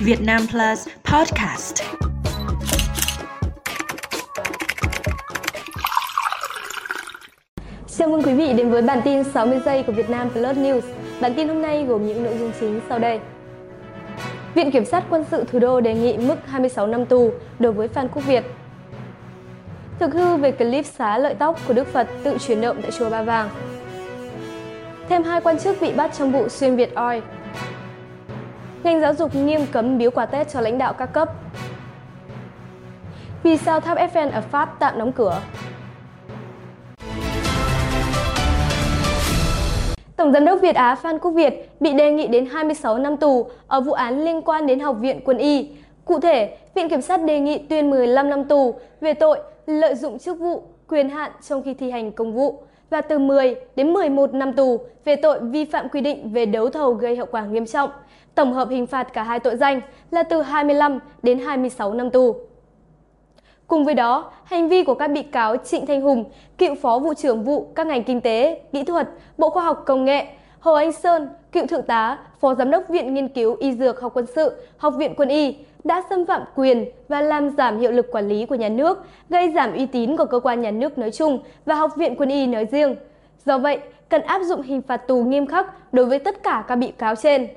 Việt Nam Plus Podcast. Chào mừng quý vị đến với bản tin 60 giây của Việt Nam Plus News. Bản tin hôm nay gồm những nội dung chính sau đây. Viện Kiểm sát Quân sự Thủ đô đề nghị mức 26 năm tù đối với Phan Quốc Việt. Thực hư về clip xá lợi tóc của Đức Phật tự chuyển động tại chùa Ba Vàng. Thêm hai quan chức bị bắt trong vụ xuyên Việt Oil. Ngành giáo dục nghiêm cấm biếu quà Tết cho lãnh đạo các cấp. Vì sao tháp Eiffel ở Pháp tạm đóng cửa? Tổng giám đốc Việt Á Phan Quốc Việt bị đề nghị đến 26 năm tù ở vụ án liên quan đến Học viện Quân y. Cụ thể, Viện Kiểm sát đề nghị tuyên 15 năm tù về tội lợi dụng chức vụ, quyền hạn trong khi thi hành công vụ và từ 10 đến 11 năm tù về tội vi phạm quy định về đấu thầu gây hậu quả nghiêm trọng. Tổng hợp hình phạt cả hai tội danh là từ 25 đến 26 năm tù. Cùng với đó, hành vi của các bị cáo Trịnh Thanh Hùng, cựu phó vụ trưởng vụ các ngành kinh tế, kỹ thuật, Bộ Khoa học Công nghệ, Hồ Anh Sơn, cựu thượng tá, phó giám đốc Viện Nghiên cứu Y Dược Học Quân sự, Học viện Quân y đã xâm phạm quyền và làm giảm hiệu lực quản lý của nhà nước, gây giảm uy tín của cơ quan nhà nước nói chung và Học viện Quân y nói riêng. Do vậy, cần áp dụng hình phạt tù nghiêm khắc đối với tất cả các bị cáo trên.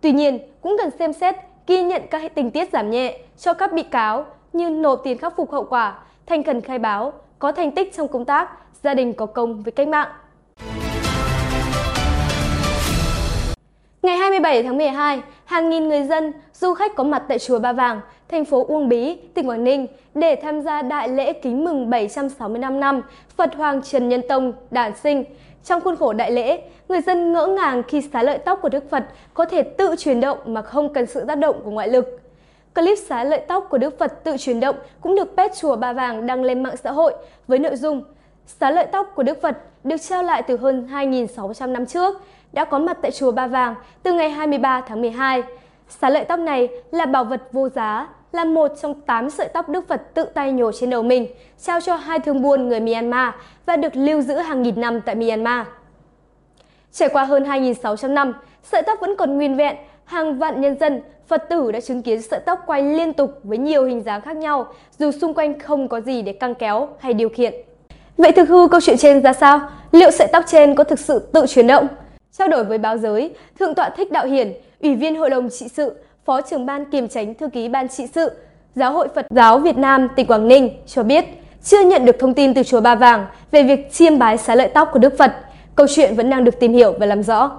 Tuy nhiên, cũng cần xem xét ghi nhận các tình tiết giảm nhẹ cho các bị cáo như nộp tiền khắc phục hậu quả, thành khẩn khai báo, có thành tích trong công tác, gia đình có công với cách mạng. Ngày 27 tháng 12, hàng nghìn người dân, du khách có mặt tại chùa Ba Vàng, thành phố Uông Bí, tỉnh Quảng Ninh để tham gia đại lễ kính mừng 765 năm Phật Hoàng Trần Nhân Tông đản sinh. Trong khuôn khổ đại lễ, người dân ngỡ ngàng khi xá lợi tóc của Đức Phật có thể tự chuyển động mà không cần sự tác động của ngoại lực. Clip xá lợi tóc của Đức Phật tự chuyển động cũng được pet chùa Ba Vàng đăng lên mạng xã hội với nội dung Xá lợi tóc của Đức Phật được trao lại từ hơn 2.600 năm trước, đã có mặt tại chùa Ba Vàng từ ngày 23 tháng 12. Xá lợi tóc này là bảo vật vô giá, là một trong 8 sợi tóc Đức Phật tự tay nhổ trên đầu mình, trao cho hai thương buôn người Myanmar và được lưu giữ hàng nghìn năm tại Myanmar. Trải qua hơn 2.600 năm, sợi tóc vẫn còn nguyên vẹn, hàng vạn nhân dân, Phật tử đã chứng kiến sợi tóc quay liên tục với nhiều hình dáng khác nhau, dù xung quanh không có gì để căng kéo hay điều khiển. Vậy thực hư câu chuyện trên ra sao? Liệu sợi tóc trên có thực sự tự chuyển động? Trao đổi với báo giới, Thượng tọa Thích Đạo Hiển, Ủy viên Hội đồng trị sự, Phó trưởng ban kiềm tránh thư ký ban trị sự, Giáo hội Phật giáo Việt Nam tỉnh Quảng Ninh cho biết chưa nhận được thông tin từ chùa Ba Vàng về việc chiêm bái xá lợi tóc của Đức Phật. Câu chuyện vẫn đang được tìm hiểu và làm rõ.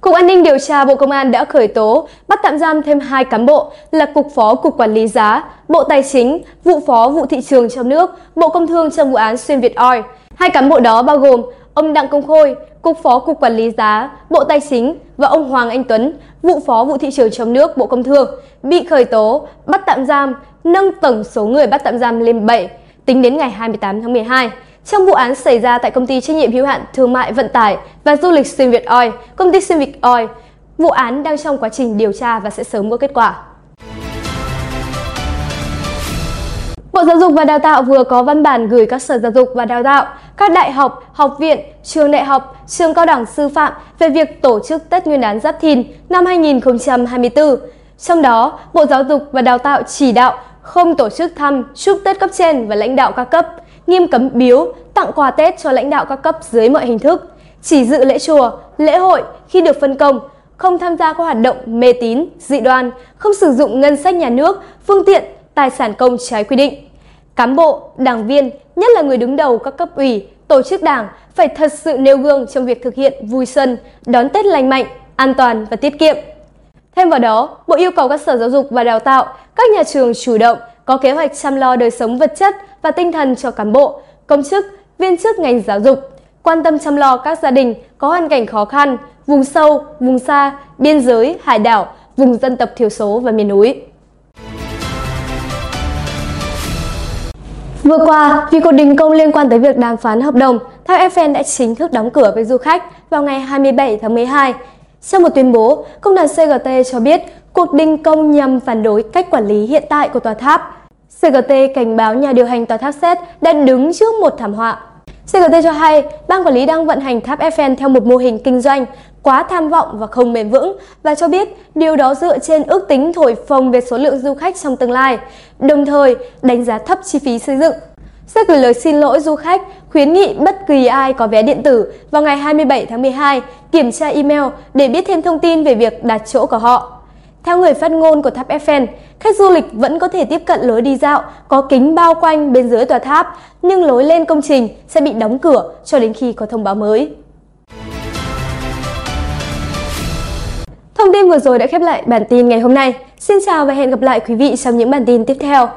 Cục An ninh điều tra Bộ Công an đã khởi tố, bắt tạm giam thêm hai cán bộ là Cục Phó Cục Quản lý giá, Bộ Tài chính, Vụ Phó Vụ Thị trường trong nước, Bộ Công Thương trong vụ án Xuyên Việt Oil. Hai cán bộ đó bao gồm ông Đặng Công Khôi, Cục Phó Cục Quản lý giá, Bộ Tài chính và ông Hoàng Anh Tuấn, Vụ Phó Vụ Thị trường trong nước, Bộ Công Thương, bị khởi tố, bắt tạm giam, nâng tổng số người bắt tạm giam lên 7, tính đến ngày 28 tháng 12. Trong vụ án xảy ra tại công ty trách nhiệm hữu hạn thương mại vận tải và du lịch Xuyên Việt Oil, công ty Xuyên Việt Oil, vụ án đang trong quá trình điều tra và sẽ sớm có kết quả. Bộ Giáo dục và Đào tạo vừa có văn bản gửi các sở giáo dục và đào tạo, các đại học, học viện, trường đại học, trường cao đẳng sư phạm về việc tổ chức Tết Nguyên đán Giáp Thìn năm 2024. Trong đó, Bộ Giáo dục và Đào tạo chỉ đạo không tổ chức thăm, chúc Tết cấp trên và lãnh đạo các cấp, nghiêm cấm biếu, tặng quà Tết cho lãnh đạo các cấp dưới mọi hình thức, chỉ dự lễ chùa, lễ hội khi được phân công, không tham gia các hoạt động mê tín, dị đoan, không sử dụng ngân sách nhà nước, phương tiện, tài sản công trái quy định. Cán bộ, đảng viên, nhất là người đứng đầu các cấp ủy, tổ chức đảng phải thật sự nêu gương trong việc thực hiện vui xuân, đón Tết lành mạnh, an toàn và tiết kiệm. Thêm vào đó, Bộ yêu cầu các sở giáo dục và đào tạo, các nhà trường chủ động có kế hoạch chăm lo đời sống vật chất và tinh thần cho cán bộ, công chức, viên chức ngành giáo dục, quan tâm chăm lo các gia đình có hoàn cảnh khó khăn, vùng sâu, vùng xa, biên giới, hải đảo, vùng dân tộc thiểu số và miền núi. Vừa qua, vì cuộc đình công liên quan tới việc đàm phán hợp đồng, tháp Eiffel đã chính thức đóng cửa với du khách vào ngày 27 tháng 12. Trong một tuyên bố, công đoàn CGT cho biết cuộc đình công nhằm phản đối cách quản lý hiện tại của tòa tháp. CGT cảnh báo nhà điều hành tòa tháp xét đã đứng trước một thảm họa. CGT cho hay, ban quản lý đang vận hành tháp Eiffel theo một mô hình kinh doanh quá tham vọng và không bền vững và cho biết điều đó dựa trên ước tính thổi phồng về số lượng du khách trong tương lai, đồng thời đánh giá thấp chi phí xây dựng. Sẽ gửi lời xin lỗi du khách, khuyến nghị bất kỳ ai có vé điện tử vào ngày 27 tháng 12 kiểm tra email để biết thêm thông tin về việc đặt chỗ của họ. Theo người phát ngôn của tháp Eiffel, khách du lịch vẫn có thể tiếp cận lối đi dạo có kính bao quanh bên dưới tòa tháp, nhưng lối lên công trình sẽ bị đóng cửa cho đến khi có thông báo mới. Thông tin vừa rồi đã khép lại bản tin ngày hôm nay. Xin chào và hẹn gặp lại quý vị trong những bản tin tiếp theo.